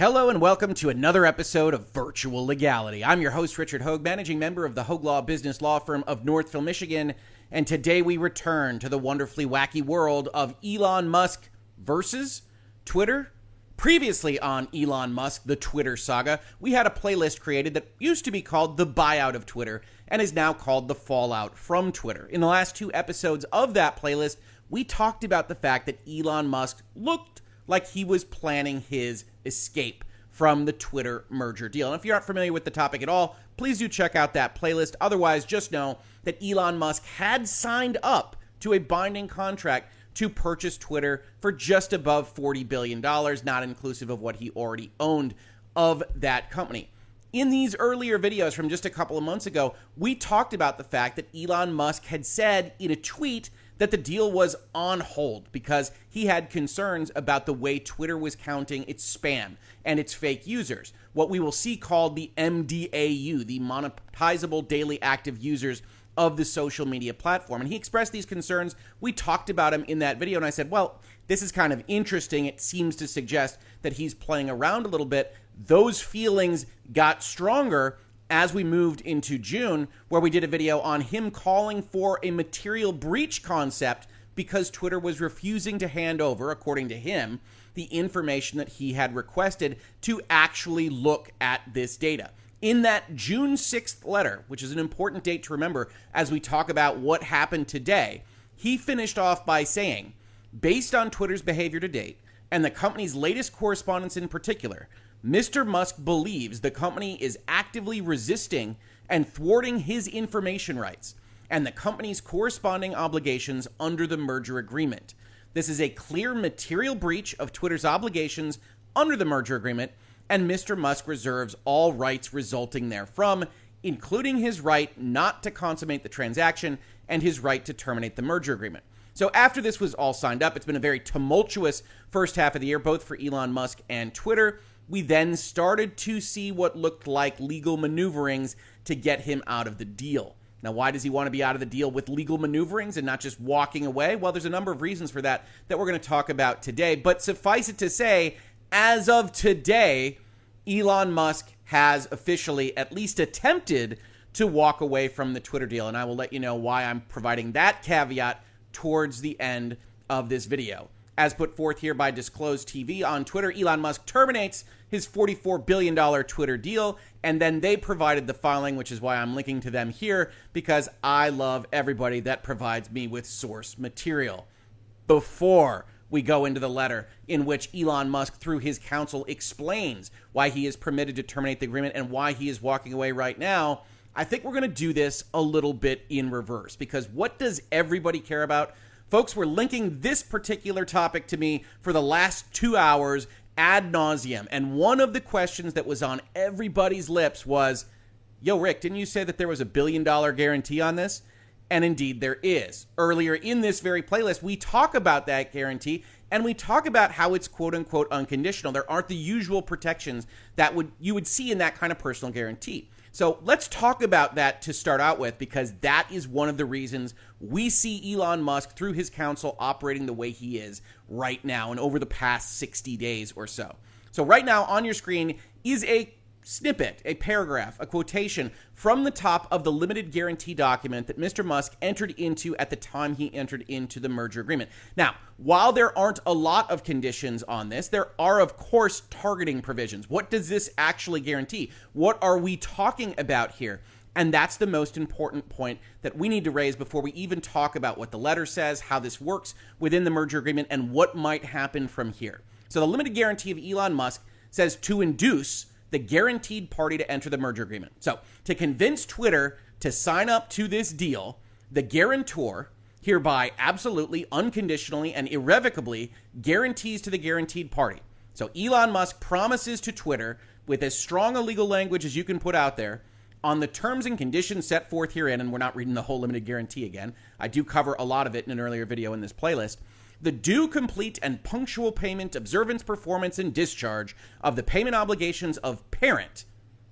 Hello and welcome to another episode of Virtual Legality. I'm your host, Richard Hogue, managing member of the Hogue Law Business Law Firm of Northville, Michigan. And today we return to the wonderfully wacky world of Elon Musk versus Twitter. Previously on Elon Musk, the Twitter saga, we had a playlist created that used to be called The Buyout of Twitter and is now called The Fallout from Twitter. In the last two episodes of that playlist, we talked about the fact that Elon Musk looked like he was planning his escape from the Twitter merger deal. And if you aren't familiar with the topic at all, please do check out that playlist. Otherwise, just know that Elon Musk had signed up to a binding contract to purchase Twitter for just above $40 billion, not inclusive of what he already owned of that company. In these earlier videos from just a couple of months ago, we talked about the fact that Elon Musk had said in a tweet that the deal was on hold because he had concerns about the way Twitter was counting its spam and its fake users. What we will see called the MDAU, the monetizable daily active users of the social media platform. And he expressed these concerns. We talked about him in that video, and I said, well, this is kind of interesting. It seems to suggest that he's playing around a little bit. Those feelings got stronger as we moved into June, where we did a video on him calling for a material breach concept because Twitter was refusing to hand over, according to him, the information that he had requested to actually look at this data. In that June 6th letter, which is an important date to remember as we talk about what happened today, he finished off by saying, based on Twitter's behavior to date and the company's latest correspondence in particular, Mr. Musk believes the company is actively resisting and thwarting his information rights and the company's corresponding obligations under the merger agreement. This is a clear material breach of Twitter's obligations under the merger agreement, and Mr. Musk reserves all rights resulting therefrom, including his right not to consummate the transaction and his right to terminate the merger agreement. So, after this was all signed up, it's been a very tumultuous first half of the year, both for Elon Musk and Twitter we then started to see what looked like legal maneuverings to get him out of the deal. Now, why does he want to be out of the deal with legal maneuverings and not just walking away? Well, there's a number of reasons for that that we're going to talk about today. But suffice it to say, as of today, Elon Musk has officially at least attempted to walk away from the Twitter deal. And I will let you know why I'm providing that caveat towards the end of this video. As put forth here by Disclosed TV on Twitter, Elon Musk terminates his $44 billion Twitter deal. And then they provided the filing, which is why I'm linking to them here, because I love everybody that provides me with source material. Before we go into the letter in which Elon Musk, through his counsel, explains why he is permitted to terminate the agreement and why he is walking away right now, I think we're going to do this a little bit in reverse because what does everybody care about? Folks were linking this particular topic to me for the last two hours ad nauseum. And one of the questions that was on everybody's lips was, Yo, Rick, didn't you say that there was a billion dollar guarantee on this? And indeed, there is. Earlier in this very playlist, we talk about that guarantee and we talk about how it's quote unquote unconditional. There aren't the usual protections that would you would see in that kind of personal guarantee. So let's talk about that to start out with, because that is one of the reasons we see Elon Musk through his counsel operating the way he is right now and over the past 60 days or so. So, right now on your screen is a snippet, a paragraph, a quotation from the top of the limited guarantee document that Mr. Musk entered into at the time he entered into the merger agreement. Now, while there aren't a lot of conditions on this, there are, of course, targeting provisions. What does this actually guarantee? What are we talking about here? And that's the most important point that we need to raise before we even talk about what the letter says, how this works within the merger agreement, and what might happen from here. So, the limited guarantee of Elon Musk says to induce the guaranteed party to enter the merger agreement. So, to convince Twitter to sign up to this deal, the guarantor hereby absolutely, unconditionally, and irrevocably guarantees to the guaranteed party. So, Elon Musk promises to Twitter, with as strong a legal language as you can put out there, on the terms and conditions set forth herein, and we're not reading the whole limited guarantee again. I do cover a lot of it in an earlier video in this playlist the due, complete, and punctual payment, observance, performance, and discharge of the payment obligations of parent.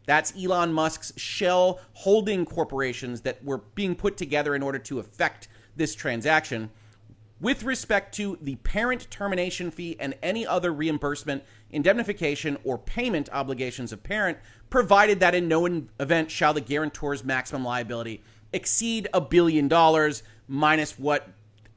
That's Elon Musk's shell holding corporations that were being put together in order to effect this transaction with respect to the parent termination fee and any other reimbursement, indemnification, or payment obligations of parent, provided that in no event shall the guarantor's maximum liability exceed a billion dollars minus what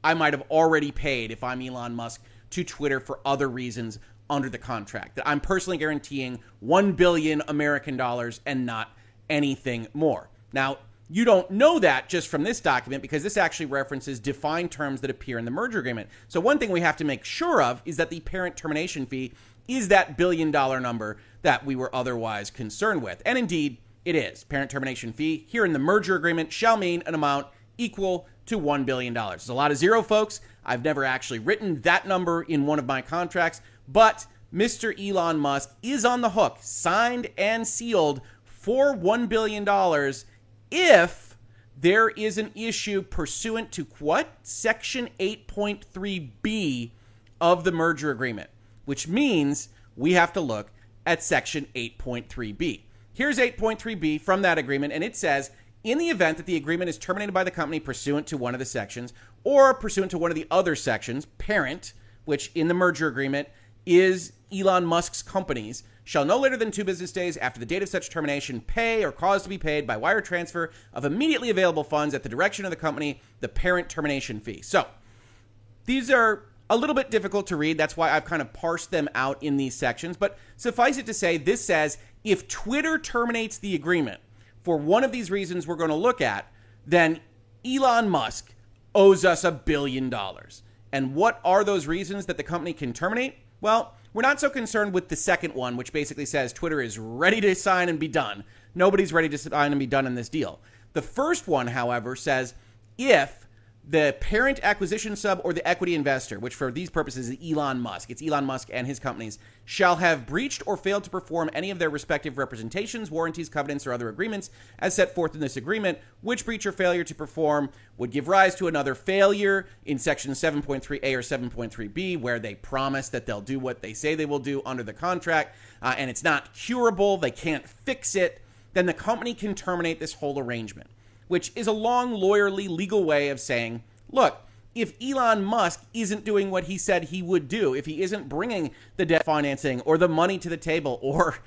I might have already paid if I'm Elon Musk to Twitter for other reasons under the contract. That I'm personally guaranteeing 1 billion American dollars and not anything more. Now, you don't know that just from this document because this actually references defined terms that appear in the merger agreement. So, one thing we have to make sure of is that the parent termination fee is that billion dollar number that we were otherwise concerned with. And indeed, it is. Parent termination fee here in the merger agreement shall mean an amount equal to $1 billion. It's a lot of zero, folks. I've never actually written that number in one of my contracts, but Mr. Elon Musk is on the hook, signed and sealed for $1 billion if there is an issue pursuant to what? Section 8.3b of the merger agreement, which means we have to look at Section 8.3b. Here's 8.3b from that agreement, and it says in the event that the agreement is terminated by the company pursuant to one of the sections or pursuant to one of the other sections, parent, which in the merger agreement is Elon Musk's companies, shall no later than two business days after the date of such termination pay or cause to be paid by wire transfer of immediately available funds at the direction of the company the parent termination fee. So these are a little bit difficult to read. That's why I've kind of parsed them out in these sections. But suffice it to say, this says if Twitter terminates the agreement for one of these reasons we're going to look at, then Elon Musk owes us a billion dollars. And what are those reasons that the company can terminate? Well, we're not so concerned with the second one, which basically says Twitter is ready to sign and be done. Nobody's ready to sign and be done in this deal. The first one, however, says if the parent acquisition sub or the equity investor, which for these purposes is Elon Musk, it's Elon Musk and his companies, shall have breached or failed to perform any of their respective representations, warranties, covenants, or other agreements as set forth in this agreement, which breach or failure to perform would give rise to another failure in section 7.3a or 7.3b, where they promise that they'll do what they say they will do under the contract, uh, and it's not curable, they can't fix it, then the company can terminate this whole arrangement which is a long, lawyerly, legal way of saying, look, if Elon Musk isn't doing what he said he would do, if he isn't bringing the debt financing or the money to the table, or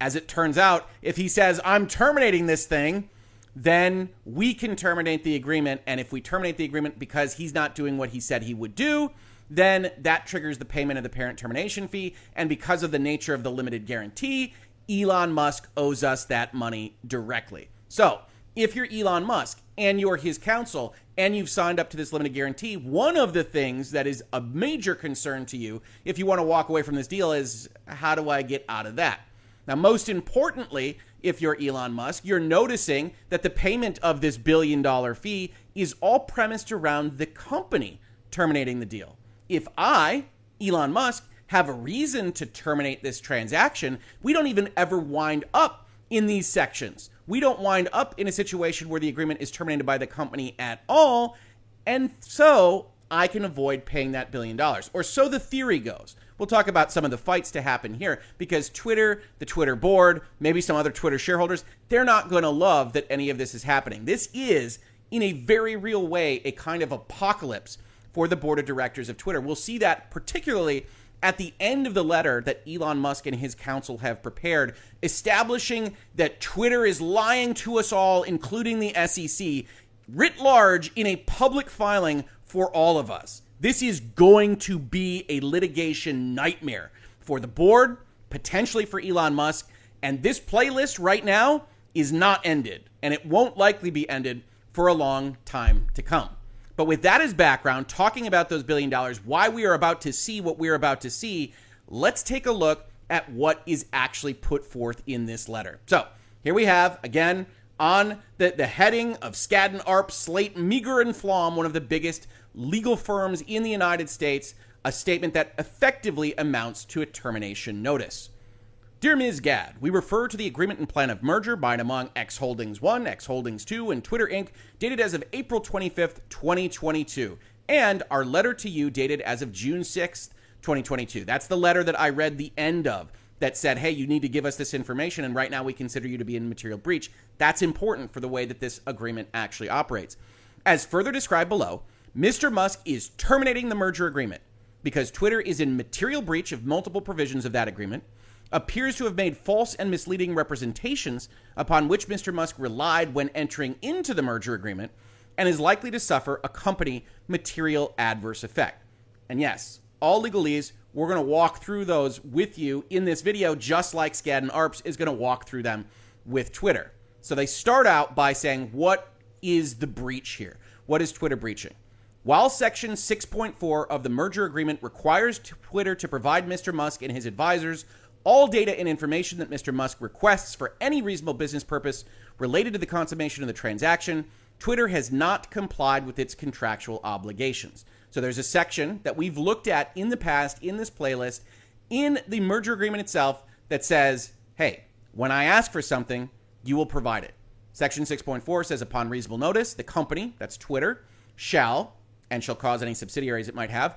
as it turns out, if he says, I'm terminating this thing, then we can terminate the agreement. And if we terminate the agreement because he's not doing what he said he would do, then that triggers the payment of the parent termination fee. And because of the nature of the limited guarantee, Elon Musk owes us that money directly. So if you're Elon Musk and you're his counsel and you've signed up to this limited guarantee, one of the things that is a major concern to you if you want to walk away from this deal is how do I get out of that? Now, most importantly, if you're Elon Musk, you're noticing that the payment of this billion dollar fee is all premised around the company terminating the deal. If I, Elon Musk, have a reason to terminate this transaction, we don't even ever wind up in these sections. We don't wind up in a situation where the agreement is terminated by the company at all, and so I can avoid paying that billion dollars. Or so the theory goes. We'll talk about some of the fights to happen here because Twitter, the Twitter board, maybe some other Twitter shareholders, they're not going to love that any of this is happening. This is, in a very real way, a kind of apocalypse for the board of directors of Twitter. We'll see that particularly at the end of the letter that Elon Musk and his counsel have prepared, establishing that Twitter is lying to us all, including the SEC, writ large in a public filing for all of us. This is going to be a litigation nightmare for the board, potentially for Elon Musk. And this playlist right now is not ended, and it won't likely be ended for a long time to come. But with that as background, talking about those billion dollars, why we are about to see what we're about to see, let's take a look at what is actually put forth in this letter. So here we have, again, on the, the heading of Skadden Arp, Slate, Meagher, and Flom, one of the biggest legal firms in the United States, a statement that effectively amounts to a termination notice. Dear Ms. Gad, we refer to the agreement and plan of merger by and among X Holdings 1, X Holdings 2, and Twitter Inc., dated as of April 25th, 2022, and our letter to you dated as of June 6th, 2022. That's the letter that I read the end of that said, hey, you need to give us this information, and right now we consider you to be in material breach. That's important for the way that this agreement actually operates. As further described below, Mr. Musk is terminating the merger agreement because Twitter is in material breach of multiple provisions of that agreement, appears to have made false and misleading representations upon which Mr. Musk relied when entering into the merger agreement, and is likely to suffer a company material adverse effect. And yes, all legalese, we're going to walk through those with you in this video, just like Skadden Arps is going to walk through them with Twitter. So they start out by saying, What is the breach here? What is Twitter breaching? While Section 6.4 of the merger agreement requires Twitter to provide Mr. Musk and his advisors all data and information that Mr. Musk requests for any reasonable business purpose related to the consummation of the transaction, Twitter has not complied with its contractual obligations. So there's a section that we've looked at in the past in this playlist in the merger agreement itself that says, hey, when I ask for something, you will provide it. Section 6.4 says upon reasonable notice, the company, that's Twitter, shall, and shall cause any subsidiaries it might have,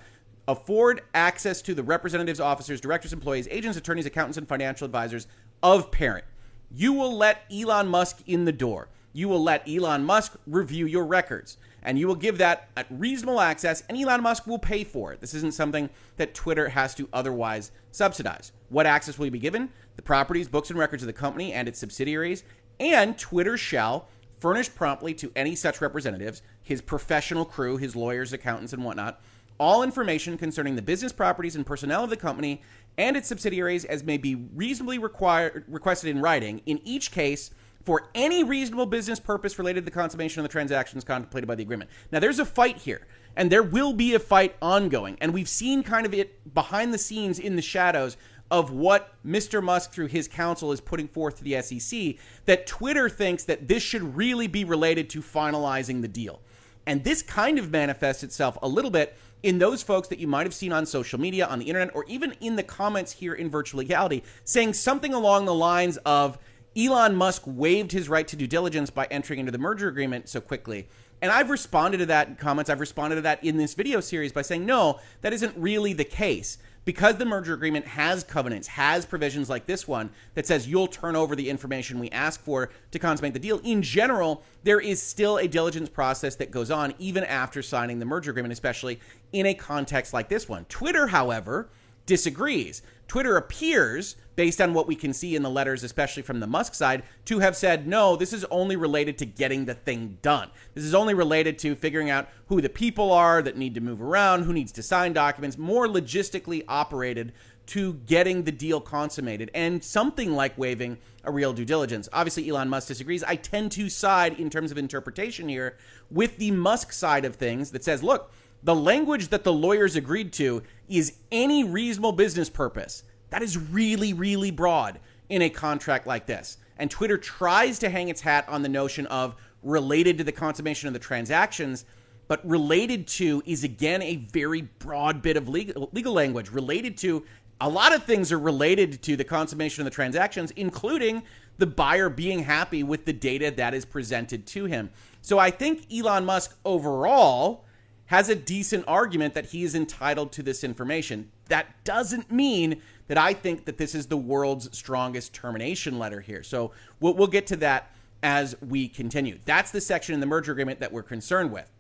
afford access to the representatives, officers, directors, employees, agents, attorneys, accountants, and financial advisors of parent. You will let Elon Musk in the door. You will let Elon Musk review your records and you will give that at reasonable access, and Elon Musk will pay for it. This isn't something that Twitter has to otherwise subsidize. What access will you be given? The properties, books, and records of the company and its subsidiaries, and Twitter shall furnish promptly to any such representatives, his professional crew, his lawyers, accountants, and whatnot, all information concerning the business properties and personnel of the company and its subsidiaries as may be reasonably required requested in writing. In each case, for any reasonable business purpose related to the consummation of the transactions contemplated by the agreement. Now, there's a fight here, and there will be a fight ongoing, and we've seen kind of it behind the scenes in the shadows of what Mr. Musk, through his counsel, is putting forth to the SEC that Twitter thinks that this should really be related to finalizing the deal. And this kind of manifests itself a little bit in those folks that you might have seen on social media, on the internet, or even in the comments here in Virtual Legality saying something along the lines of, Elon Musk waived his right to due diligence by entering into the merger agreement so quickly. And I've responded to that in comments. I've responded to that in this video series by saying, no, that isn't really the case. Because the merger agreement has covenants, has provisions like this one that says you'll turn over the information we ask for to consummate the deal, in general, there is still a diligence process that goes on even after signing the merger agreement, especially in a context like this one. Twitter, however, disagrees. Twitter appears, based on what we can see in the letters, especially from the Musk side, to have said, no, this is only related to getting the thing done. This is only related to figuring out who the people are that need to move around, who needs to sign documents, more logistically operated to getting the deal consummated and something like waiving a real due diligence. Obviously, Elon Musk disagrees. I tend to side in terms of interpretation here with the Musk side of things that says, look, the language that the lawyers agreed to is any reasonable business purpose. That is really, really broad in a contract like this. And Twitter tries to hang its hat on the notion of related to the consummation of the transactions, but related to is again a very broad bit of legal, legal language. Related to a lot of things are related to the consummation of the transactions, including the buyer being happy with the data that is presented to him. So I think Elon Musk overall has a decent argument that he is entitled to this information. That doesn't mean that I think that this is the world's strongest termination letter here. So we'll, we'll get to that as we continue. That's the section in the merger agreement that we're concerned with.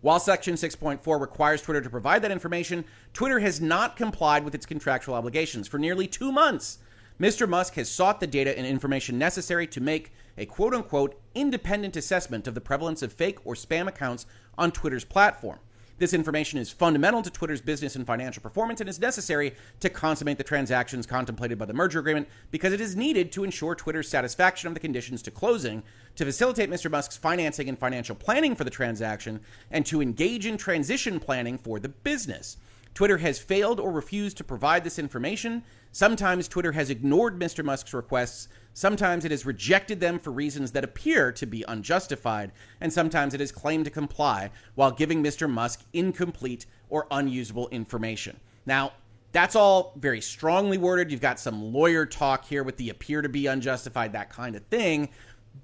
While Section 6.4 requires Twitter to provide that information, Twitter has not complied with its contractual obligations for nearly two months. Mr. Musk has sought the data and information necessary to make a quote unquote independent assessment of the prevalence of fake or spam accounts on Twitter's platform. This information is fundamental to Twitter's business and financial performance and is necessary to consummate the transactions contemplated by the merger agreement because it is needed to ensure Twitter's satisfaction of the conditions to closing, to facilitate Mr. Musk's financing and financial planning for the transaction, and to engage in transition planning for the business. Twitter has failed or refused to provide this information. Sometimes Twitter has ignored Mr. Musk's requests. Sometimes it has rejected them for reasons that appear to be unjustified. And sometimes it has claimed to comply while giving Mr. Musk incomplete or unusable information. Now, that's all very strongly worded. You've got some lawyer talk here with the appear to be unjustified, that kind of thing.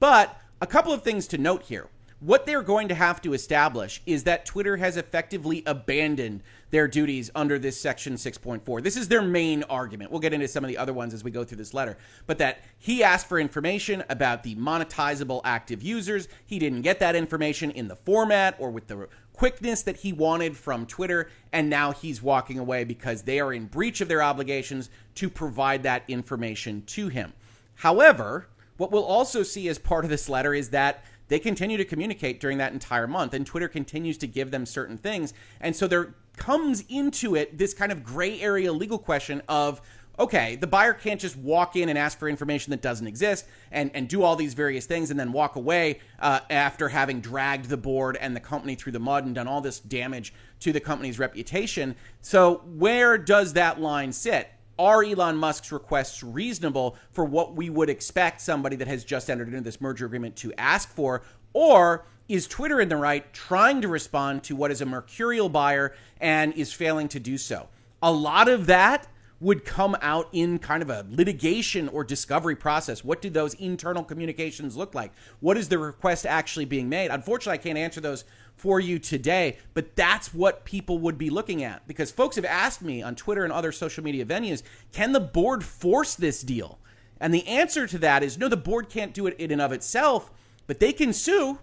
But a couple of things to note here. what they're going to have to establish is that Twitter has effectively abandoned their duties under this section 6.4. This is their main argument. We'll get into some of the other ones as we go through this letter. But that he asked for information about the monetizable active users. He didn't get that information in the format or with the quickness that he wanted from Twitter, and now he's walking away because they are in breach of their obligations to provide that information to him. However, what we'll also see as part of this letter is that they continue to communicate during that entire month, and Twitter continues to give them certain things. And so there comes into it this kind of gray area legal question of okay, the buyer can't just walk in and ask for information that doesn't exist and, and do all these various things and then walk away uh, after having dragged the board and the company through the mud and done all this damage to the company's reputation. So, where does that line sit? Are Elon Musk's requests reasonable for what we would expect somebody that has just entered into this merger agreement to ask for? Or is Twitter in the right trying to respond to what is a mercurial buyer and is failing to do so? A lot of that would come out in kind of a litigation or discovery process. What do those internal communications look like? What is the request actually being made? Unfortunately, I can't answer those for you today, but that's what people would be looking at because folks have asked me on Twitter and other social media venues can the board force this deal? And the answer to that is no, the board can't do it in and of itself, but they can sue.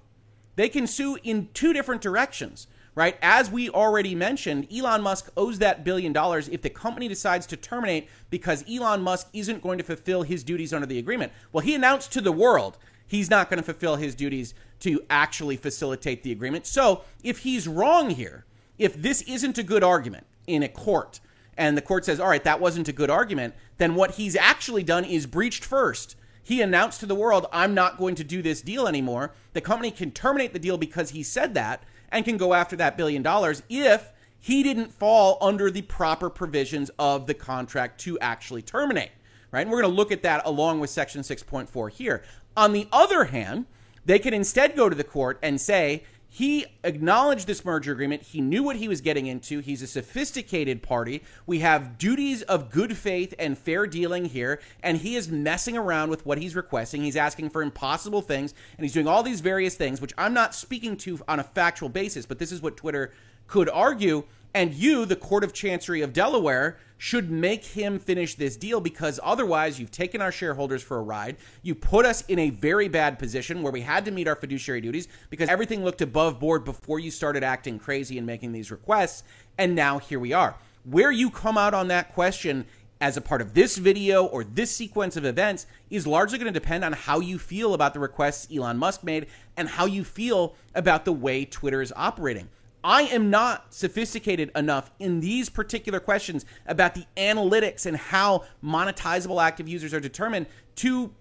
They can sue in two different directions right? As we already mentioned, Elon Musk owes that billion dollars if the company decides to terminate because Elon Musk isn't going to fulfill his duties under the agreement. Well, he announced to the world he's not going to fulfill his duties to actually facilitate the agreement. So, if he's wrong here, if this isn't a good argument in a court, and the court says, all right, that wasn't a good argument, then what he's actually done is breached first. He announced to the world, I'm not going to do this deal anymore. The company can terminate the deal because he said that and can go after that billion dollars if he didn't fall under the proper provisions of the contract to actually terminate. Right? And we're going to look at that along with section 6.4 here. On the other hand, they can instead go to the court and say, he acknowledged this merger agreement. He knew what he was getting into. He's a sophisticated party. We have duties of good faith and fair dealing here, and he is messing around with what he's requesting. He's asking for impossible things, and he's doing all these various things, which I'm not speaking to on a factual basis, but this is what Twitter could argue. And you, the Court of Chancery of Delaware, should make him finish this deal because otherwise you've taken our shareholders for a ride. You put us in a very bad position where we had to meet our fiduciary duties because everything looked above board before you started acting crazy and making these requests. And now here we are. Where you come out on that question as a part of this video or this sequence of events is largely going to depend on how you feel about the requests Elon Musk made and how you feel about the way Twitter is operating. I am not sophisticated enough in these particular questions about the analytics and how monetizable active users are determined to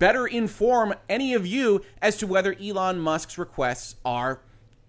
better inform any of you as to whether Elon Musk's requests are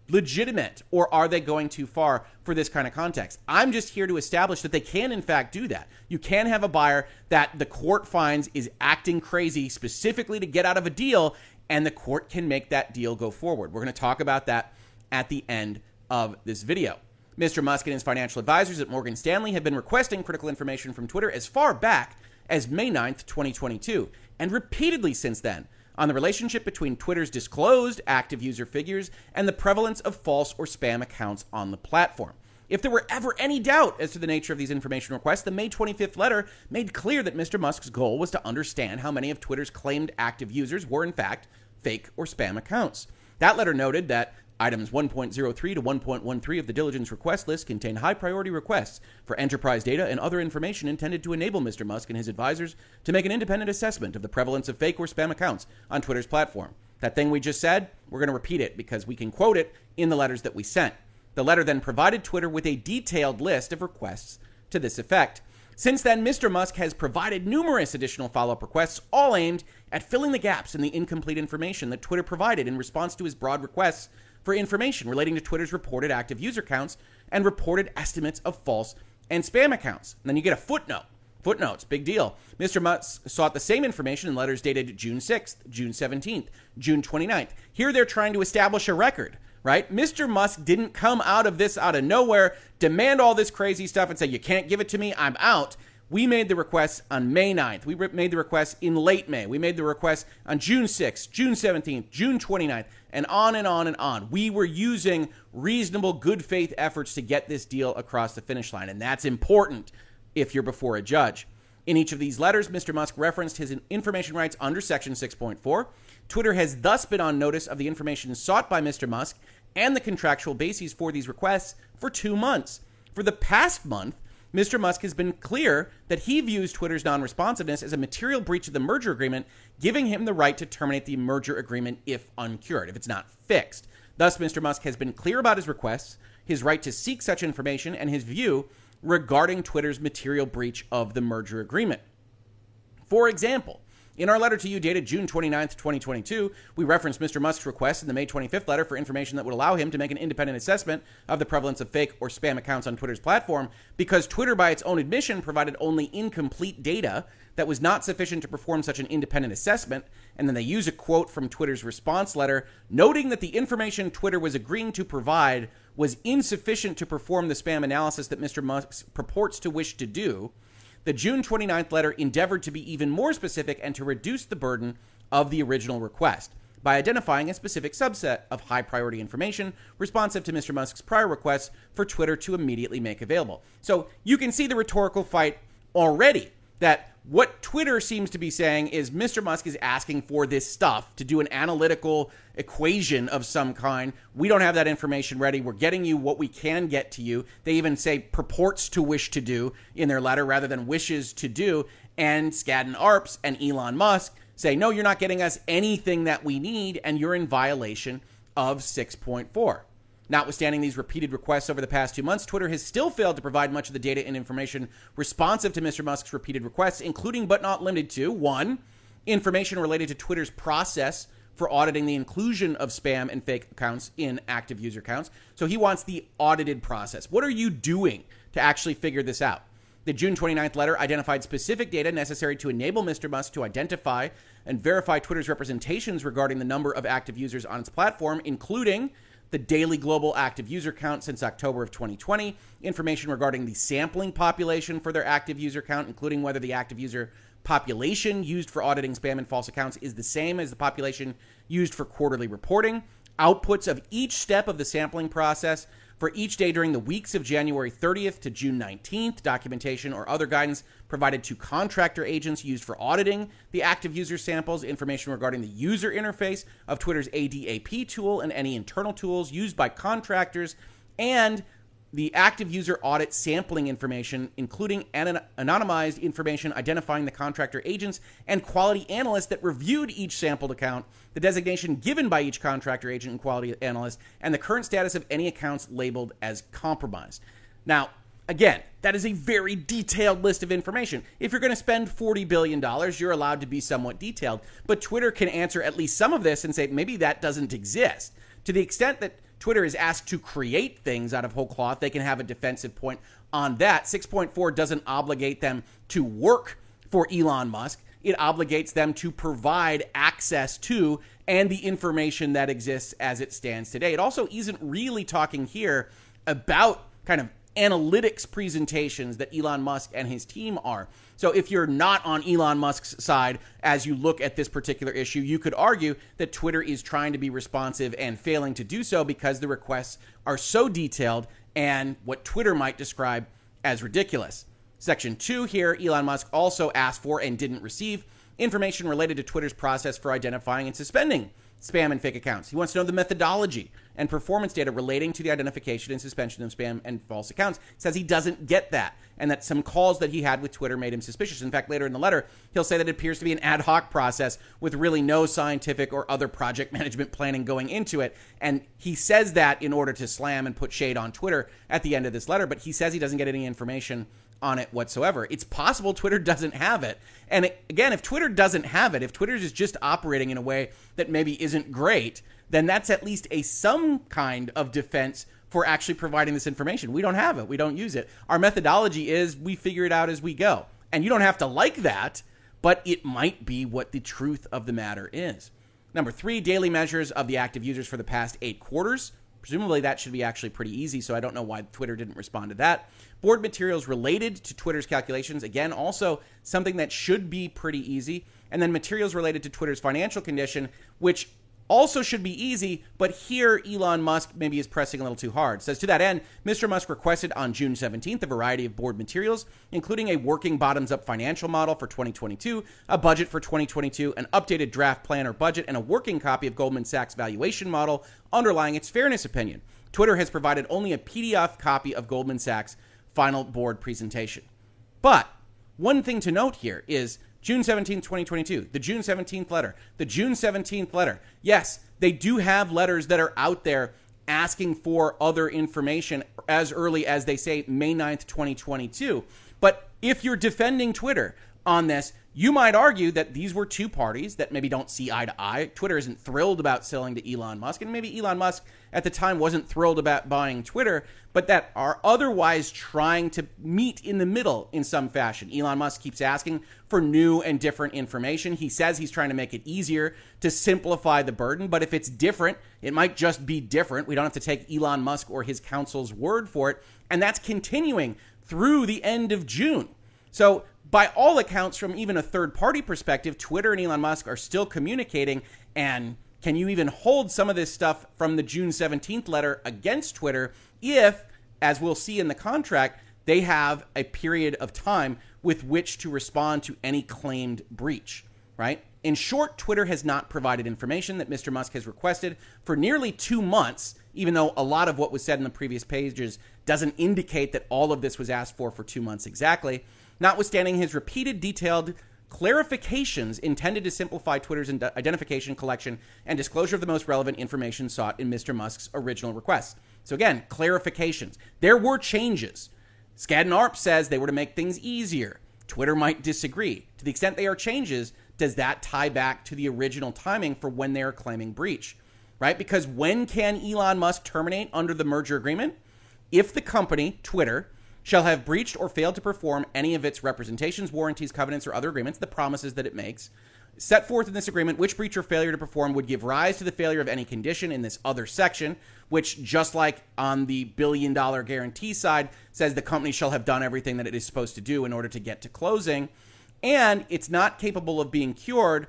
legitimate or are they going too far for this kind of context? I'm just here to establish that they can, in fact, do that. You can have a buyer that the court finds is acting crazy specifically to get out of a deal, and the court can make that deal go forward. We're going to talk about that at the end of this video. Mr. Musk and his financial advisors at Morgan Stanley have been requesting critical information from Twitter as far back as May 9th, 2022, and repeatedly since then on the relationship between Twitter's disclosed active user figures and the prevalence of false or spam accounts on the platform. If there were ever any doubt as to the nature of these information requests, the May 25th letter made clear that Mr. Musk's goal was to understand how many of Twitter's claimed active users were, in fact, fake or spam accounts. That letter noted that Items 1.03 to 1.13 of the diligence request list contain high priority requests for enterprise data and other information intended to enable Mr. Musk and his advisors to make an independent assessment of the prevalence of fake or spam accounts on Twitter's platform. That thing we just said, we're going to repeat it because we can quote it in the letters that we sent. The letter then provided Twitter with a detailed list of requests to this effect. Since then, Mr. Musk has provided numerous additional follow up requests, all aimed at filling the gaps in the incomplete information that Twitter provided in response to his broad requests for information relating to Twitter's reported active user counts and reported estimates of false and spam accounts. And then you get a footnote. Footnotes, big deal. Mr. Musk sought the same information in letters dated June 6th, June 17th, June 29th. Here they're trying to establish a record, right? Mr. Musk didn't come out of this out of nowhere, demand all this crazy stuff, and say, you can't give it to me, I'm out. We made the requests on May 9th. We made the requests in late May. We made the requests on June 6th, June 17th, June 29th, and on and on and on. We were using reasonable, good faith efforts to get this deal across the finish line, and that's important if you're before a judge. In each of these letters, Mr. Musk referenced his information rights under Section 6.4. Twitter has thus been on notice of the information sought by Mr. Musk and the contractual bases for these requests for two months. For the past month, Mr. Musk has been clear that he views Twitter's non responsiveness as a material breach of the merger agreement, giving him the right to terminate the merger agreement if uncured, if it's not fixed. Thus, Mr. Musk has been clear about his requests, his right to seek such information, and his view regarding Twitter's material breach of the merger agreement. For example, in our letter to you dated June 29th, 2022, we referenced Mr. Musk's request in the May 25th letter for information that would allow him to make an independent assessment of the prevalence of fake or spam accounts on Twitter's platform because Twitter, by its own admission, provided only incomplete data that was not sufficient to perform such an independent assessment. And then they use a quote from Twitter's response letter noting that the information Twitter was agreeing to provide was insufficient to perform the spam analysis that Mr. Musk purports to wish to do. The June 29th letter endeavored to be even more specific and to reduce the burden of the original request by identifying a specific subset of high priority information responsive to Mr. Musk's prior requests for Twitter to immediately make available. So you can see the rhetorical fight already that what Twitter seems to be saying is Mr. Musk is asking for this stuff to do an analytical equation of some kind. We don't have that information ready. We're getting you what we can get to you. They even say purports to wish to do in their letter rather than wishes to do. And Skadden Arps and Elon Musk say, no, you're not getting us anything that we need, and you're in violation of 6.4. Notwithstanding these repeated requests over the past two months, Twitter has still failed to provide much of the data and information responsive to Mr. Musk's repeated requests, including but not limited to one, information related to Twitter's process for auditing the inclusion of spam and fake accounts in active user accounts. So he wants the audited process. What are you doing to actually figure this out? The June 29th letter identified specific data necessary to enable Mr. Musk to identify and verify Twitter's representations regarding the number of active users on its platform, including the daily global active user count since October of 2020, information regarding the sampling population for their active user count, including whether the active user population used for auditing spam and false accounts is the same as the population used for quarterly reporting, outputs of each step of the sampling process, for each day during the weeks of January 30th to June 19th, documentation or other guidance provided to contractor agents used for auditing the active user samples, information regarding the user interface of Twitter's ADAP tool and any internal tools used by contractors, and the active user audit sampling information, including anonymized information identifying the contractor agents and quality analysts that reviewed each sampled account, the designation given by each contractor agent and quality analyst, and the current status of any accounts labeled as compromised. Now, again, that is a very detailed list of information. If you're going to spend $40 billion, you're allowed to be somewhat detailed. But Twitter can answer at least some of this and say maybe that doesn't exist. To the extent that Twitter is asked to create things out of whole cloth, they can have a defensive point on that. 6.4 doesn't obligate them to work for Elon Musk. It obligates them to provide access to and the information that exists as it stands today. It also isn't really talking here about kind of analytics presentations that Elon Musk and his team are. So if you're not on Elon Musk's side as you look at this particular issue, you could argue that Twitter is trying to be responsive and failing to do so because the requests are so detailed and what Twitter might describe as ridiculous. Section 2 here, Elon Musk also asked for and didn't receive information related to Twitter's process for identifying and suspending spam and fake accounts. He wants to know the methodology and performance data relating to the identification and suspension of spam and false accounts. Says he doesn't get that and that some calls that he had with Twitter made him suspicious. In fact, later in the letter, he'll say that it appears to be an ad hoc process with really no scientific or other project management planning going into it. And he says that in order to slam and put shade on Twitter at the end of this letter, but he says he doesn't get any information on it whatsoever. It's possible Twitter doesn't have it. And it, again, if Twitter doesn't have it, if Twitter is just operating in a way that maybe isn't great, then that's at least a some kind of defense for actually providing this information. We don't have it. We don't use it. Our methodology is we figure it out as we go. And you don't have to like that, but it might be what the truth of the matter is. Number three, daily measures of the active users for the past eight quarters. Presumably, that should be actually pretty easy, so I don't know why Twitter didn't respond to that. Board materials related to Twitter's calculations, again, also something that should be pretty easy. And then materials related to Twitter's financial condition, which also should be easy, but here Elon Musk maybe is pressing a little too hard. Says to that end, Mr. Musk requested on June 17th a variety of board materials, including a working bottoms up financial model for 2022, a budget for 2022, an updated draft plan or budget, and a working copy of Goldman Sachs valuation model underlying its fairness opinion. Twitter has provided only a PDF copy of Goldman Sachs' final board presentation. But one thing to note here is June 17th, 2022, the June 17th letter, the June 17th letter. Yes, they do have letters that are out there asking for other information as early as they say May 9th, 2022. But if you're defending Twitter on this, you might argue that these were two parties that maybe don't see eye to eye. Twitter isn't thrilled about selling to Elon Musk, and maybe Elon Musk at the time wasn't thrilled about buying Twitter, but that are otherwise trying to meet in the middle in some fashion. Elon Musk keeps asking for new and different information. He says he's trying to make it easier to simplify the burden, but if it's different, it might just be different. We don't have to take Elon Musk or his counsel's word for it, and that's continuing through the end of June. So, by all accounts, from even a third party perspective, Twitter and Elon Musk are still communicating and can you even hold some of this stuff from the June 17th letter against Twitter if, as we'll see in the contract, they have a period of time with which to respond to any claimed breach, right? In short, Twitter has not provided information that Mr. Musk has requested for nearly two months, even though a lot of what was said in the previous pages doesn't indicate that all of this was asked for for two months exactly. Notwithstanding his repeated detailed clarifications intended to simplify Twitter's identification, collection, and disclosure of the most relevant information sought in Mr. Musk's original request. So, again, clarifications. There were changes. Skadden Arps says they were to make things easier. Twitter might disagree. To the extent they are changes, does that tie back to the original timing for when they are claiming breach? Right? Because when can Elon Musk terminate under the merger agreement? If the company, Twitter, shall have breached or failed to perform any of its representations, warranties, covenants, or other agreements, the promises that it makes, set forth in this agreement which breach or failure to perform would give rise to the failure of any condition in this other section, which, just like on the billion dollar guarantee side, says the company shall have done everything that it is supposed to do in order to get to closing, and it's not capable of being cured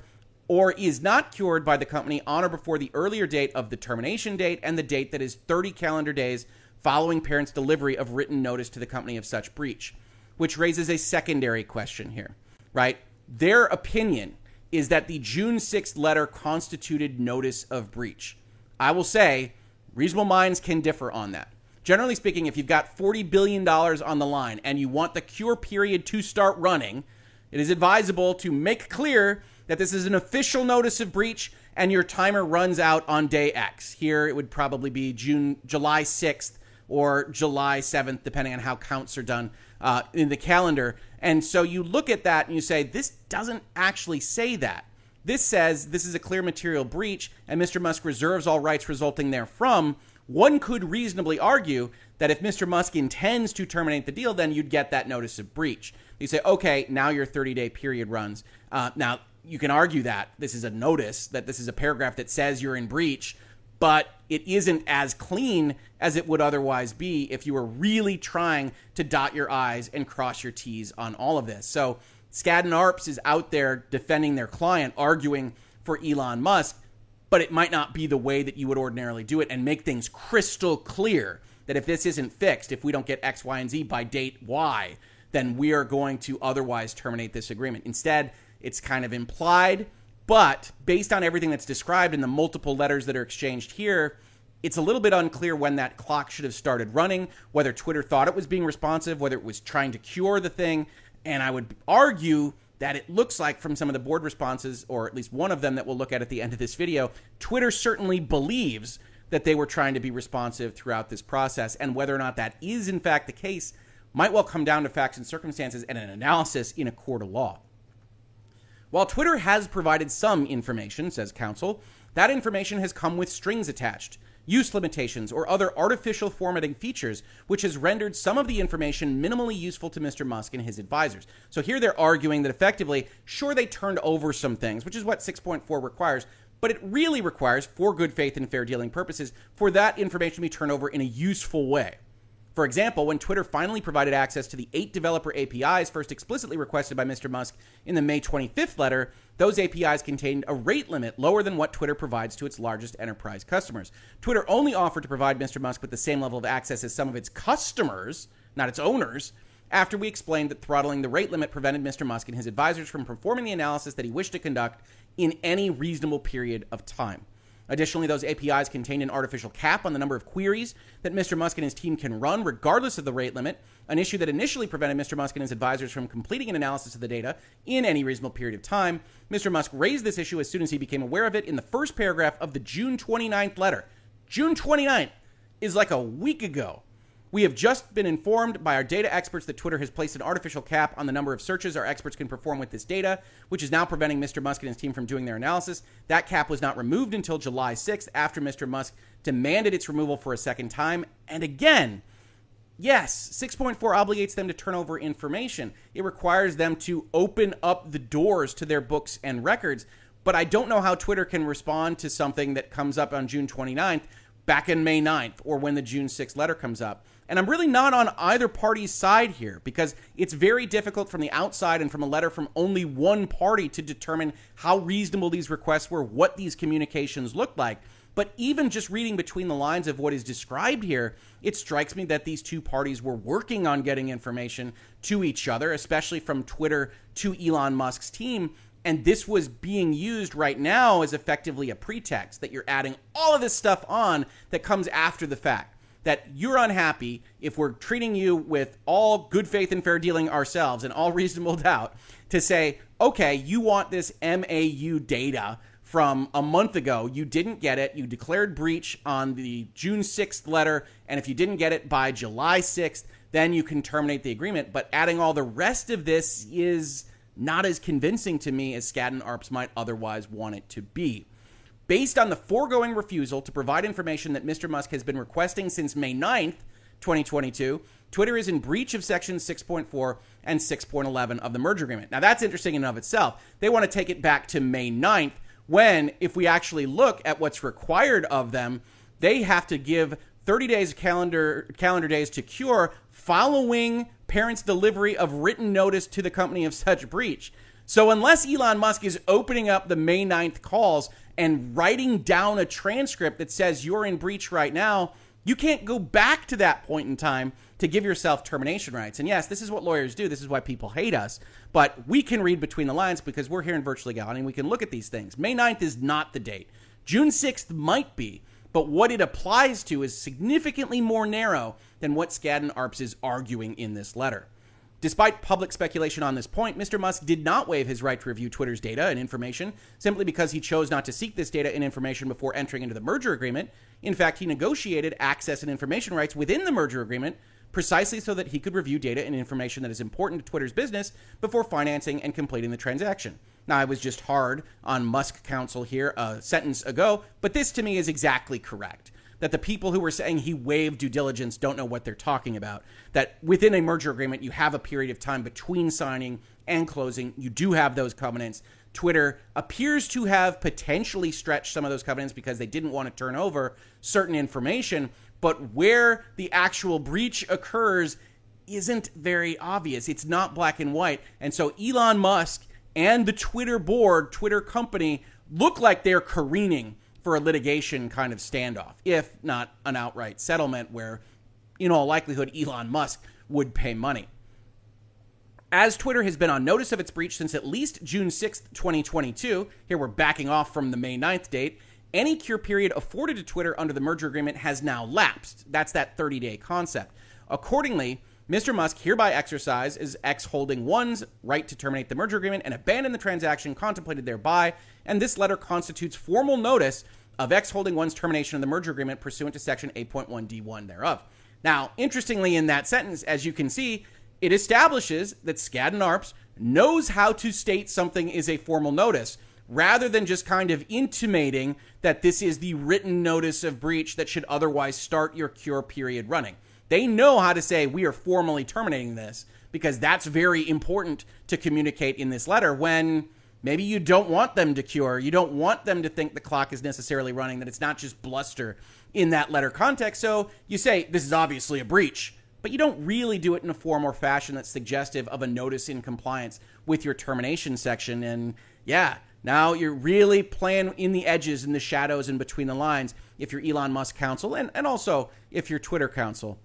or is not cured by the company on or before the earlier date of the termination date and the date that is 30 calendar days following parents' delivery of written notice to the company of such breach, which raises a secondary question here, right? Their opinion is that the June 6th letter constituted notice of breach. I will say, reasonable minds can differ on that. Generally speaking, if you've got $40 billion on the line and you want the cure period to start running, it is advisable to make clear that this is an official notice of breach and your timer runs out on day X. Here it would probably be June July 6th or July 7th, depending on how counts are done uh, in the calendar. And so you look at that and you say, this doesn't actually say that. This says this is a clear material breach and Mr. Musk reserves all rights resulting therefrom. One could reasonably argue that if Mr. Musk intends to terminate the deal, then you'd get that notice of breach. You say, okay, now your 30 day period runs. Uh, now, you can argue that this is a notice, that this is a paragraph that says you're in breach, but it isn't as clean as it would otherwise be if you were really trying to dot your I's and cross your T's on all of this. So Skadden Arps is out there defending their client, arguing for Elon Musk, but it might not be the way that you would ordinarily do it and make things crystal clear that if this isn't fixed, if we don't get X, Y, and Z by date Y, then we are going to otherwise terminate this agreement. Instead, it's kind of implied but based on everything that's described in the multiple letters that are exchanged here, it's a little bit unclear when that clock should have started running, whether Twitter thought it was being responsive, whether it was trying to cure the thing. And I would argue that it looks like from some of the board responses, or at least one of them that we'll look at at the end of this video, Twitter certainly believes that they were trying to be responsive throughout this process. And whether or not that is in fact the case might well come down to facts and circumstances and an analysis in a court of law. While Twitter has provided some information, says counsel, that information has come with strings attached, use limitations, or other artificial formatting features, which has rendered some of the information minimally useful to Mr. Musk and his advisors. So here they're arguing that effectively, sure, they turned over some things, which is what 6.4 requires, but it really requires, for good faith and fair dealing purposes, for that information to be turned over in a useful way. For example, when Twitter finally provided access to the eight developer APIs first explicitly requested by Mr. Musk in the May 25th letter, those APIs contained a rate limit lower than what Twitter provides to its largest enterprise customers. Twitter only offered to provide Mr. Musk with the same level of access as some of its customers, not its owners, after we explained that throttling the rate limit prevented Mr. Musk and his advisors from performing the analysis that he wished to conduct in any reasonable period of time. Additionally, those APIs contained an artificial cap on the number of queries that Mr. Musk and his team can run, regardless of the rate limit, an issue that initially prevented Mr. Musk and his advisors from completing an analysis of the data in any reasonable period of time. Mr. Musk raised this issue as soon as he became aware of it in the first paragraph of the June 29th letter. June 29th is like a week ago. We have just been informed by our data experts that Twitter has placed an artificial cap on the number of searches our experts can perform with this data, which is now preventing Mr. Musk and his team from doing their analysis. That cap was not removed until July 6th after Mr. Musk demanded its removal for a second time. And again, yes, 6.4 obligates them to turn over information. It requires them to open up the doors to their books and records. But I don't know how Twitter can respond to something that comes up on June 29th back in May 9th or when the June 6th letter comes up. And I'm really not on either party's side here because it's very difficult from the outside and from a letter from only one party to determine how reasonable these requests were, what these communications looked like. But even just reading between the lines of what is described here, it strikes me that these two parties were working on getting information to each other, especially from Twitter to Elon Musk's team. And this was being used right now as effectively a pretext that you're adding all of this stuff on that comes after the fact that you're unhappy if we're treating you with all good faith and fair dealing ourselves and all reasonable doubt to say, okay, you want this MAU data from a month ago. You didn't get it. You declared breach on the June 6th letter. And if you didn't get it by July 6th, then you can terminate the agreement. But adding all the rest of this is not as convincing to me as Skadden Arps might otherwise want it to be. Based on the foregoing refusal to provide information that Mr. Musk has been requesting since May 9th, 2022, Twitter is in breach of section 6.4 and 6.11 of the merger agreement. Now, that's interesting in and of itself. They want to take it back to May 9th, when, if we actually look at what's required of them, they have to give 30 days calendar calendar days to cure following parents' delivery of written notice to the company of such breach. So unless Elon Musk is opening up the May 9th calls and writing down a transcript that says you're in breach right now, you can't go back to that point in time to give yourself termination rights. And yes, this is what lawyers do. This is why people hate us. But we can read between the lines because we're here in virtual legality and we can look at these things. May 9th is not the date. June 6th might be, but what it applies to is significantly more narrow than what Skadden Arps is arguing in this letter. Despite public speculation on this point, Mr. Musk did not waive his right to review Twitter's data and information simply because he chose not to seek this data and information before entering into the merger agreement. In fact, he negotiated access and information rights within the merger agreement precisely so that he could review data and information that is important to Twitter's business before financing and completing the transaction. Now, I was just hard on Musk Counsel here a sentence ago, but this to me is exactly correct that the people who were saying he waived due diligence don't know what they're talking about. That within a merger agreement, you have a period of time between signing and closing. You do have those covenants. Twitter appears to have potentially stretched some of those covenants because they didn't want to turn over certain information, but where the actual breach occurs isn't very obvious. It's not black and white. And so Elon Musk and the Twitter board, Twitter company, look like they're careening for a litigation kind of standoff, if not an outright settlement where, in all likelihood, Elon Musk would pay money. As Twitter has been on notice of its breach since at least June 6th, 2022, here we're backing off from the May 9th date, any cure period afforded to Twitter under the merger agreement has now lapsed. That's that 30 day concept. Accordingly, Mr. Musk hereby exercises X Holding One's right to terminate the merger agreement and abandon the transaction contemplated thereby, and this letter constitutes formal notice of X Holding One's termination of the merger agreement pursuant to Section 8.1D1 thereof. Now, interestingly, in that sentence, as you can see, it establishes that Skadden Arps knows how to state something is a formal notice rather than just kind of intimating that this is the written notice of breach that should otherwise start your cure period running. They know how to say, we are formally terminating this because that's very important to communicate in this letter when Maybe you don't want them to cure. You don't want them to think the clock is necessarily running, that it's not just bluster in that letter context. So you say, this is obviously a breach, but you don't really do it in a form or fashion that's suggestive of a notice in compliance with your termination section. And yeah, now you're really playing in the edges, in the shadows, and between the lines if you're Elon Musk counsel and, and also if you're Twitter counsel.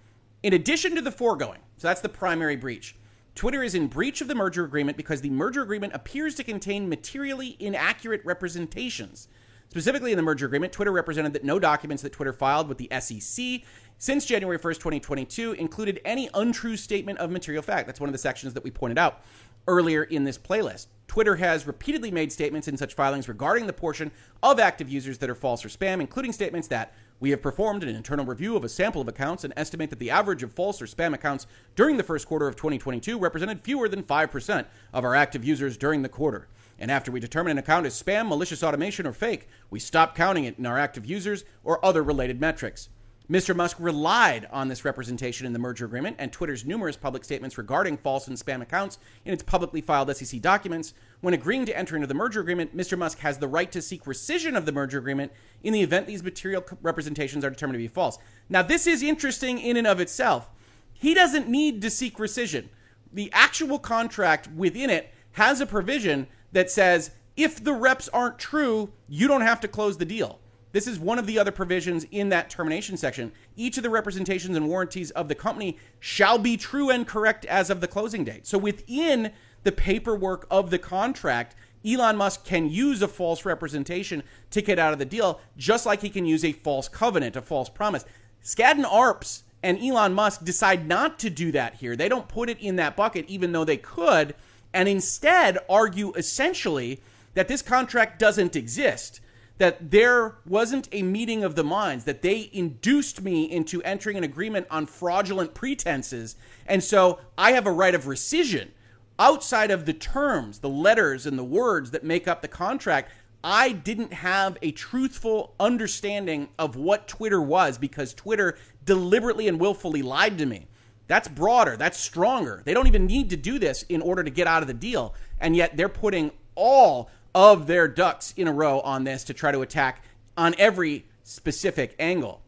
In addition to the foregoing, so that's the primary breach. Twitter is in breach of the merger agreement because the merger agreement appears to contain materially inaccurate representations. Specifically, in the merger agreement, Twitter represented that no documents that Twitter filed with the SEC since January 1st, 2022, included any untrue statement of material fact. That's one of the sections that we pointed out earlier in this playlist. Twitter has repeatedly made statements in such filings regarding the portion of active users that are false or spam, including statements that we have performed an internal review of a sample of accounts and estimate that the average of false or spam accounts during the first quarter of 2022 represented fewer than 5% of our active users during the quarter. And after we determine an account is spam, malicious automation, or fake, we stop counting it in our active users or other related metrics. Mr. Musk relied on this representation in the merger agreement and Twitter's numerous public statements regarding false and spam accounts in its publicly filed SEC documents. When agreeing to enter into the merger agreement, Mr. Musk has the right to seek rescission of the merger agreement in the event these material representations are determined to be false. Now, this is interesting in and of itself. He doesn't need to seek rescission. The actual contract within it has a provision that says if the reps aren't true, you don't have to close the deal. This is one of the other provisions in that termination section. Each of the representations and warranties of the company shall be true and correct as of the closing date. So within the paperwork of the contract, Elon Musk can use a false representation to get out of the deal, just like he can use a false covenant, a false promise. Skadden Arps and Elon Musk decide not to do that here. They don't put it in that bucket, even though they could, and instead argue essentially that this contract doesn't exist that there wasn't a meeting of the minds, that they induced me into entering an agreement on fraudulent pretenses. And so I have a right of rescission. Outside of the terms, the letters, and the words that make up the contract, I didn't have a truthful understanding of what Twitter was because Twitter deliberately and willfully lied to me. That's broader, that's stronger. They don't even need to do this in order to get out of the deal. And yet they're putting all of their ducks in a row on this to try to attack on every specific angle.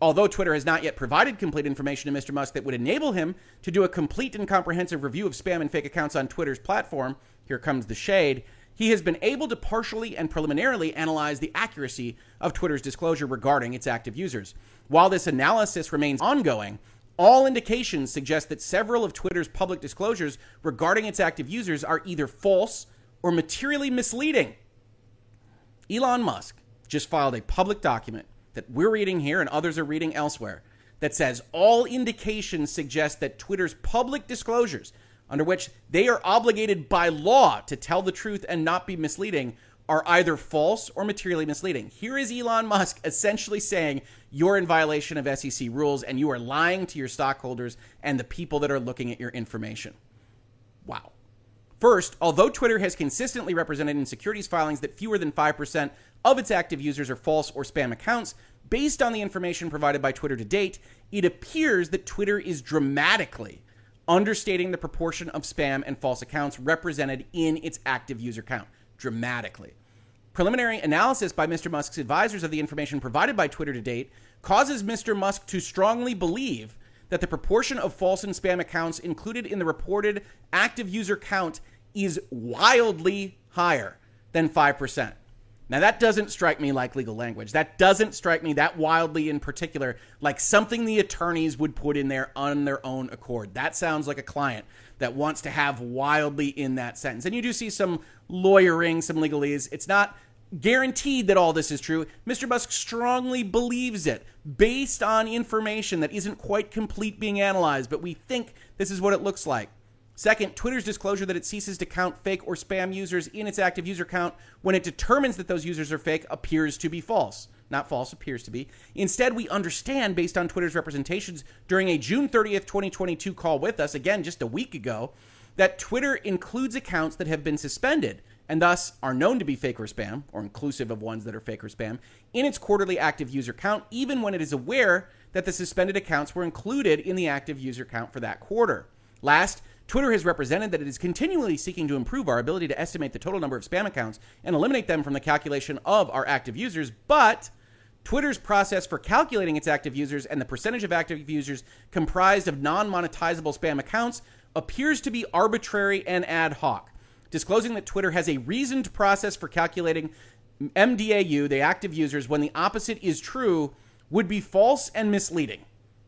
Although Twitter has not yet provided complete information to Mr. Musk that would enable him to do a complete and comprehensive review of spam and fake accounts on Twitter's platform, here comes the shade. He has been able to partially and preliminarily analyze the accuracy of Twitter's disclosure regarding its active users. While this analysis remains ongoing, all indications suggest that several of Twitter's public disclosures regarding its active users are either false or materially misleading. Elon Musk just filed a public document that we're reading here and others are reading elsewhere that says all indications suggest that Twitter's public disclosures, under which they are obligated by law to tell the truth and not be misleading, are either false or materially misleading. Here is Elon Musk essentially saying you're in violation of SEC rules and you are lying to your stockholders and the people that are looking at your information. Wow. First, although Twitter has consistently represented in securities filings that fewer than 5% of its active users are false or spam accounts, based on the information provided by Twitter to date, it appears that Twitter is dramatically understating the proportion of spam and false accounts represented in its active user count. Dramatically. Preliminary analysis by Mr. Musk's advisors of the information provided by Twitter to date causes Mr. Musk to strongly believe that the proportion of false and spam accounts included in the reported active user count is wildly higher than 5%. Now, that doesn't strike me like legal language. That doesn't strike me that wildly in particular like something the attorneys would put in there on their own accord. That sounds like a client that wants to have wildly in that sentence. And you do see some lawyering, some legalese. It's not guaranteed that all this is true. Mr. Musk strongly believes it based on information that isn't quite complete being analyzed, but we think this is what it looks like. Second, Twitter's disclosure that it ceases to count fake or spam users in its active user count when it determines that those users are fake appears to be false. Not false, appears to be. Instead, we understand based on Twitter's representations during a June 30th, 2022 call with us, again, just a week ago, that Twitter includes accounts that have been suspended and thus are known to be fake or spam, or inclusive of ones that are fake or spam, in its quarterly active user count, even when it is aware that the suspended accounts were included in the active user count for that quarter. Last, Twitter has represented that it is continually seeking to improve our ability to estimate the total number of spam accounts and eliminate them from the calculation of our active users, but Twitter's process for calculating its active users and the percentage of active users comprised of non monetizable spam accounts appears to be arbitrary and ad hoc. Disclosing that Twitter has a reasoned process for calculating MDAU, the active users, when the opposite is true, would be false and misleading.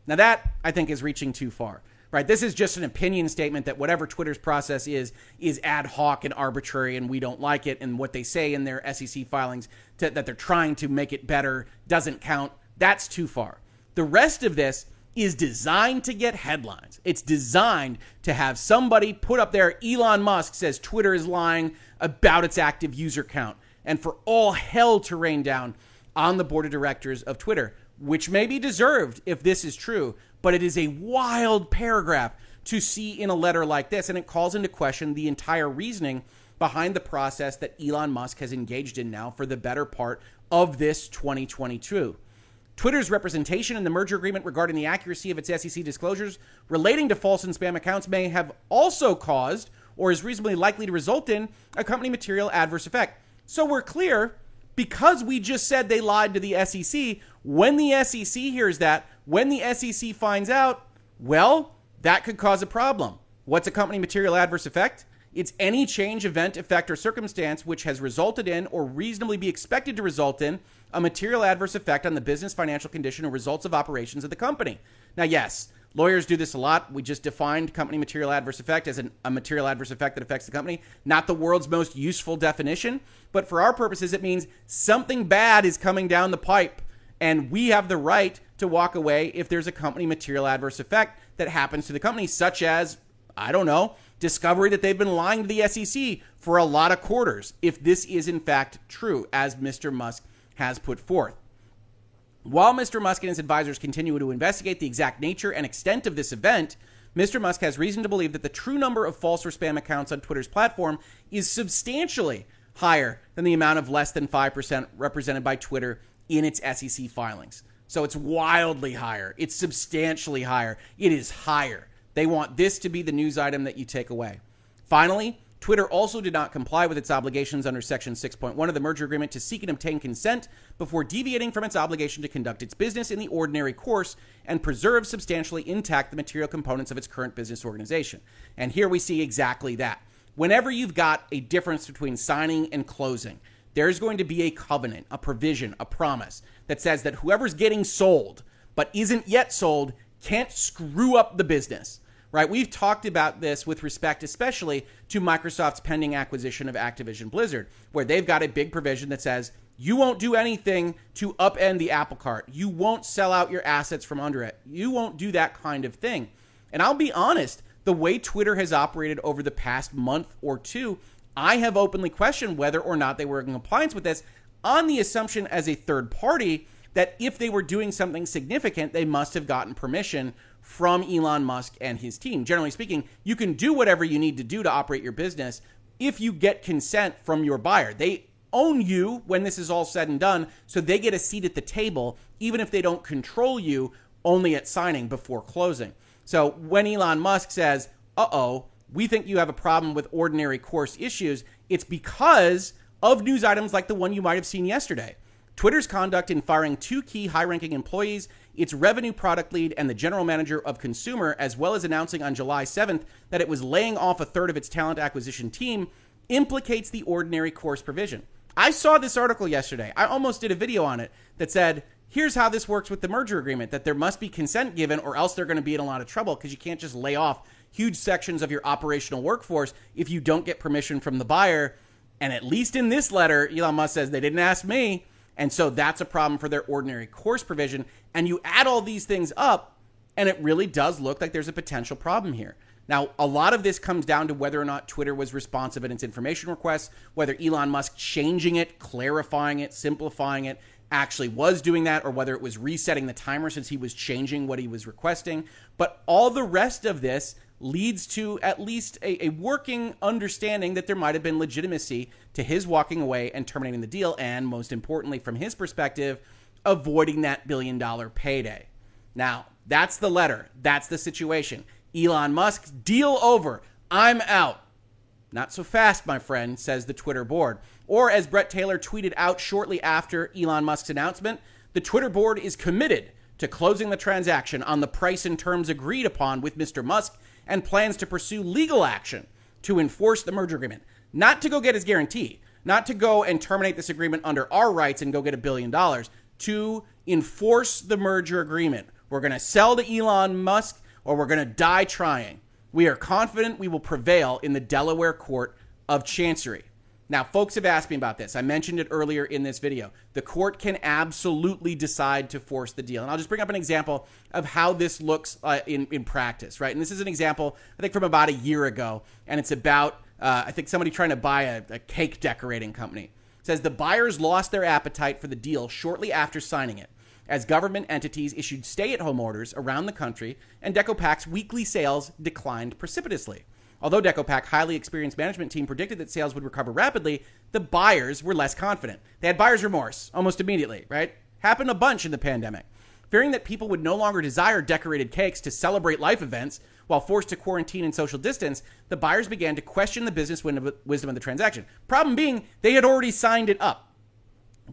Now, that I think is reaching too far right? This is just an opinion statement that whatever Twitter's process is is ad hoc and arbitrary, and we don't like it. And what they say in their SEC filings to, that they're trying to make it better doesn't count. That's too far. The rest of this is designed to get headlines. It's designed to have somebody put up there. Elon Musk says Twitter is lying about its active user count, and for all hell to rain down on the board of directors of Twitter, which may be deserved if this is true but it is a wild paragraph to see in a letter like this, and it calls into question the entire reasoning behind the process that Elon Musk has engaged in now for the better part of this 2022. Twitter's representation in the merger agreement regarding the accuracy of its SEC disclosures relating to false and spam accounts may have also caused, or is reasonably likely to result in, a company material adverse effect. So we're clear because we just said they lied to the SEC. When the SEC hears that, when the SEC finds out, well, that could cause a problem. What's a company material adverse effect? It's any change, event, effect, or circumstance which has resulted in or reasonably be expected to result in a material adverse effect on the business, financial condition, or results of operations of the company. Now, yes, lawyers do this a lot. We just defined company material adverse effect as an, a material adverse effect that affects the company. Not the world's most useful definition, but for our purposes, it means something bad is coming down the pipe, and we have the right to walk away if there's a company material adverse effect that happens to the company, such as, I don't know, discovery that they've been lying to the SEC for a lot of quarters, if this is in fact true, as Mr. Musk has put forth. While Mr. Musk and his advisors continue to investigate the exact nature and extent of this event, Mr. Musk has reason to believe that the true number of false or spam accounts on Twitter's platform is substantially higher than the amount of less than 5% represented by Twitter in its SEC filings. So it's wildly higher. It's substantially higher. It is higher. They want this to be the news item that you take away. Finally, Twitter also did not comply with its obligations under Section 6.1 of the merger agreement to seek and obtain consent before deviating from its obligation to conduct its business in the ordinary course and preserve substantially intact the material components of its current business organization. And here we see exactly that. Whenever you've got a difference between signing and closing, there's going to be a covenant, a provision, a promise that says that whoever's getting sold but isn't yet sold can't screw up the business. Right? We've talked about this with respect especially to Microsoft's pending acquisition of Activision Blizzard, where they've got a big provision that says you won't do anything to upend the apple cart. You won't sell out your assets from under it. You won't do that kind of thing. And I'll be honest, the way Twitter has operated over the past month or two, I have openly questioned whether or not they were in compliance with this on the assumption as a third party that if they were doing something significant, they must have gotten permission from Elon Musk and his team. Generally speaking, you can do whatever you need to do to operate your business if you get consent from your buyer. They own you when this is all said and done, so they get a seat at the table, even if they don't control you only at signing before closing. So when Elon Musk says, uh oh, we think you have a problem with ordinary course issues, it's because of news items like the one you might have seen yesterday. Twitter's conduct in firing two key high ranking employees, its revenue product lead, and the general manager of consumer, as well as announcing on July 7th that it was laying off a third of its talent acquisition team, implicates the ordinary course provision. I saw this article yesterday. I almost did a video on it that said, here's how this works with the merger agreement that there must be consent given, or else they're going to be in a lot of trouble because you can't just lay off huge sections of your operational workforce if you don't get permission from the buyer and at least in this letter, Elon Musk says they didn't ask me. And so that's a problem for their ordinary course provision. And you add all these things up, and it really does look like there's a potential problem here. Now, a lot of this comes down to whether or not Twitter was responsive in its information requests, whether Elon Musk changing it, clarifying it, simplifying it actually was doing that, or whether it was resetting the timer since he was changing what he was requesting. But all the rest of this leads to at least a, a, working understanding that there might have been legitimacy to his walking away and terminating the deal, and most importantly, from his perspective, avoiding that billion dollar payday. Now, that's the letter, that's the situation. Elon Musk, deal over. I'm out. Not so fast, my friend, says the Twitter board. Or as Bret Taylor tweeted out shortly after Elon Musk's announcement, the Twitter board is committed to closing the transaction on the price and terms agreed upon with Mr. Musk and plans to pursue legal action to enforce the merger agreement. Not to go get his guarantee, not to go and terminate this agreement under our rights and go get a billion dollars, to enforce the merger agreement. We're going to sell to Elon Musk or we're going to die trying. We are confident we will prevail in the Delaware Court of Chancery. Now, folks have asked me about this. I mentioned it earlier in this video. The court can absolutely decide to force the deal. And I'll just bring up an example of how this looks uh, in, in practice, right? And this is an example, I think, from about a year ago. And it's about, uh, I think, somebody trying to buy a, a cake decorating company. It says the buyers lost their appetite for the deal shortly after signing it as government entities issued stay at home orders around the country and DecoPac's weekly sales declined precipitously. Although DecoPac highly experienced management team predicted that sales would recover rapidly, the buyers were less confident. They had buyer's remorse almost immediately, right? Happened a bunch in the pandemic. Fearing that people would no longer desire decorated cakes to celebrate life events while forced to quarantine and social distance, the buyers began to question the business wisdom of the transaction. Problem being, they had already signed it up.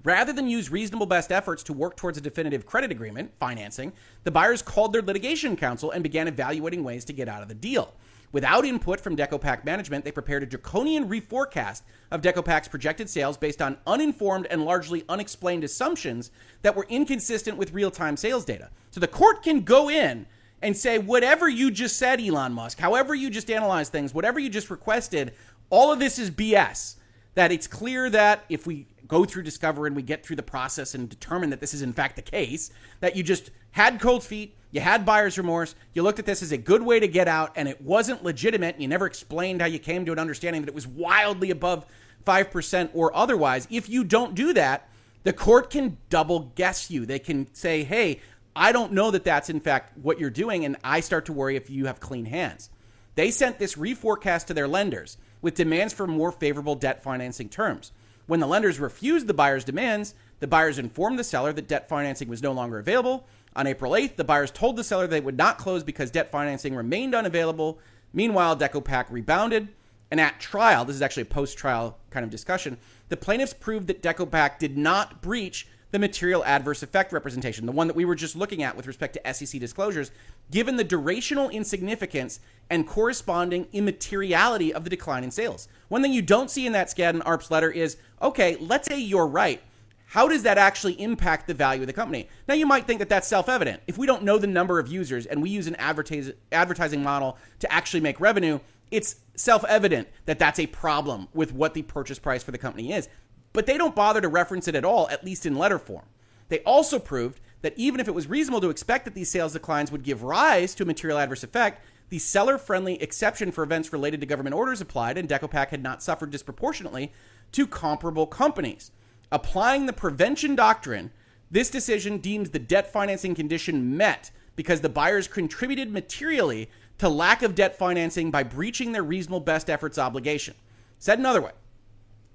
Rather than use reasonable best efforts to work towards a definitive credit agreement, financing, the buyers called their litigation counsel and began evaluating ways to get out of the deal. Without input from DecoPac management, they prepared a draconian reforecast of DecoPac's projected sales based on uninformed and largely unexplained assumptions that were inconsistent with real time sales data. So the court can go in and say, whatever you just said, Elon Musk, however you just analyzed things, whatever you just requested, all of this is BS. That it's clear that if we go through Discover and we get through the process and determine that this is in fact the case, that you just had cold feet, you had buyer's remorse, you looked at this as a good way to get out, and it wasn't legitimate. and You never explained how you came to an understanding that it was wildly above 5% or otherwise. If you don't do that, the court can double guess you. They can say, hey, I don't know that that's in fact what you're doing, and I start to worry if you have clean hands. They sent this reforecast to their lenders with demands for more favorable debt financing terms. When the lenders refused the buyer's demands, the buyers informed the seller that debt financing was no longer available. On April 8th, the buyers told the seller they would not close because debt financing remained unavailable. Meanwhile, DecoPac rebounded. And at trial, this is actually a post trial kind of discussion, the plaintiffs proved that DecoPac did not breach the material adverse effect representation, the one that we were just looking at with respect to SEC disclosures, given the durational insignificance and corresponding immateriality of the decline in sales. One thing you don't see in that Skadden Arps letter is okay, let's say you're right. How does that actually impact the value of the company? Now, you might think that that's self evident. If we don't know the number of users and we use an advertising model to actually make revenue, it's self evident that that's a problem with what the purchase price for the company is. But they don't bother to reference it at all, at least in letter form. They also proved that even if it was reasonable to expect that these sales declines would give rise to a material adverse effect, the seller friendly exception for events related to government orders applied, and DecoPac had not suffered disproportionately to comparable companies. Applying the prevention doctrine, this decision deems the debt financing condition met because the buyers contributed materially to lack of debt financing by breaching their reasonable best efforts obligation. Said another way,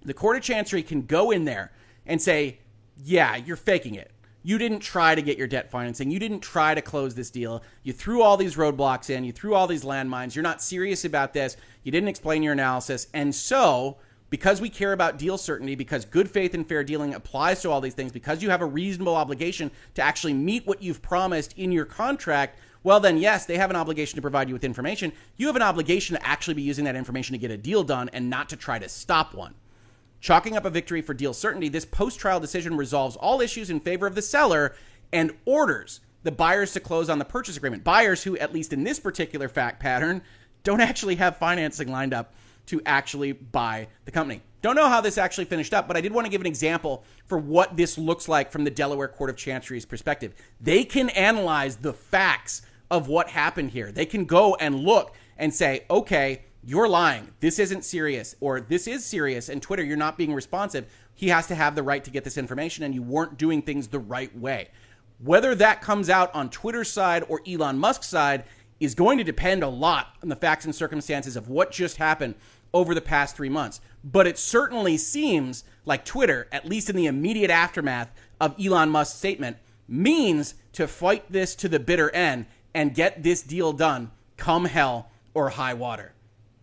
the Court of Chancery can go in there and say, yeah, you're faking it. You didn't try to get your debt financing. You didn't try to close this deal. You threw all these roadblocks in. You threw all these landmines. You're not serious about this. You didn't explain your analysis. And so, because we care about deal certainty, because good faith and fair dealing applies to all these things, because you have a reasonable obligation to actually meet what you've promised in your contract, well, then, yes, they have an obligation to provide you with information. You have an obligation to actually be using that information to get a deal done and not to try to stop one. Chalking up a victory for deal certainty, this post trial decision resolves all issues in favor of the seller and orders the buyers to close on the purchase agreement. Buyers who, at least in this particular fact pattern, don't actually have financing lined up to actually buy the company. Don't know how this actually finished up, but I did want to give an example for what this looks like from the Delaware Court of Chancery's perspective. They can analyze the facts of what happened here. They can go and look and say, okay, you're lying. This isn't serious, or this is serious, and Twitter, you're not being responsive. He has to have the right to get this information, and you weren't doing things the right way. Whether that comes out on Twitter's side or Elon Musk's side is going to depend a lot on the facts and circumstances of what just happened over the past three months. But it certainly seems like Twitter, at least in the immediate aftermath of Elon Musk's statement, means to fight this to the bitter end and get this deal done come hell or high water.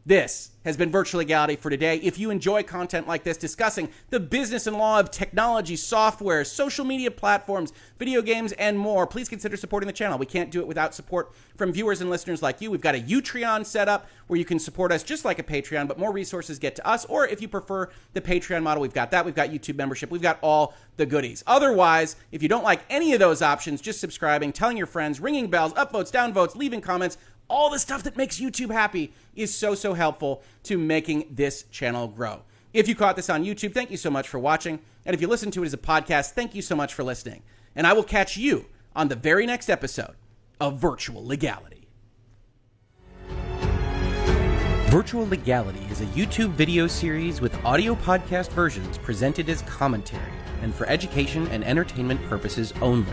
This has been Virtual Legality for today. If you enjoy content like this discussing the business and law of technology, software, social media platforms, video games, and more, please consider supporting the channel. We can't do it without support from viewers and listeners like you. We've got a Utreon set up where you can support us just like a Patreon, but more resources get to us. Or if you prefer the Patreon model, we've got that. We've got YouTube membership. We've got all the goodies. Otherwise, if you don't like any of those options, just subscribing, telling your friends, ringing bells, upvotes, downvotes, leaving comments, all the stuff that makes YouTube happy is so, so helpful to making this channel grow. If you caught this on YouTube, thank you so much for watching. And if you listen to it as a podcast, thank you so much for listening. And I will catch you on the very next episode of Virtual Legality. Virtual Legality is a YouTube video series with audio podcast versions presented as commentary and for education and entertainment purposes only.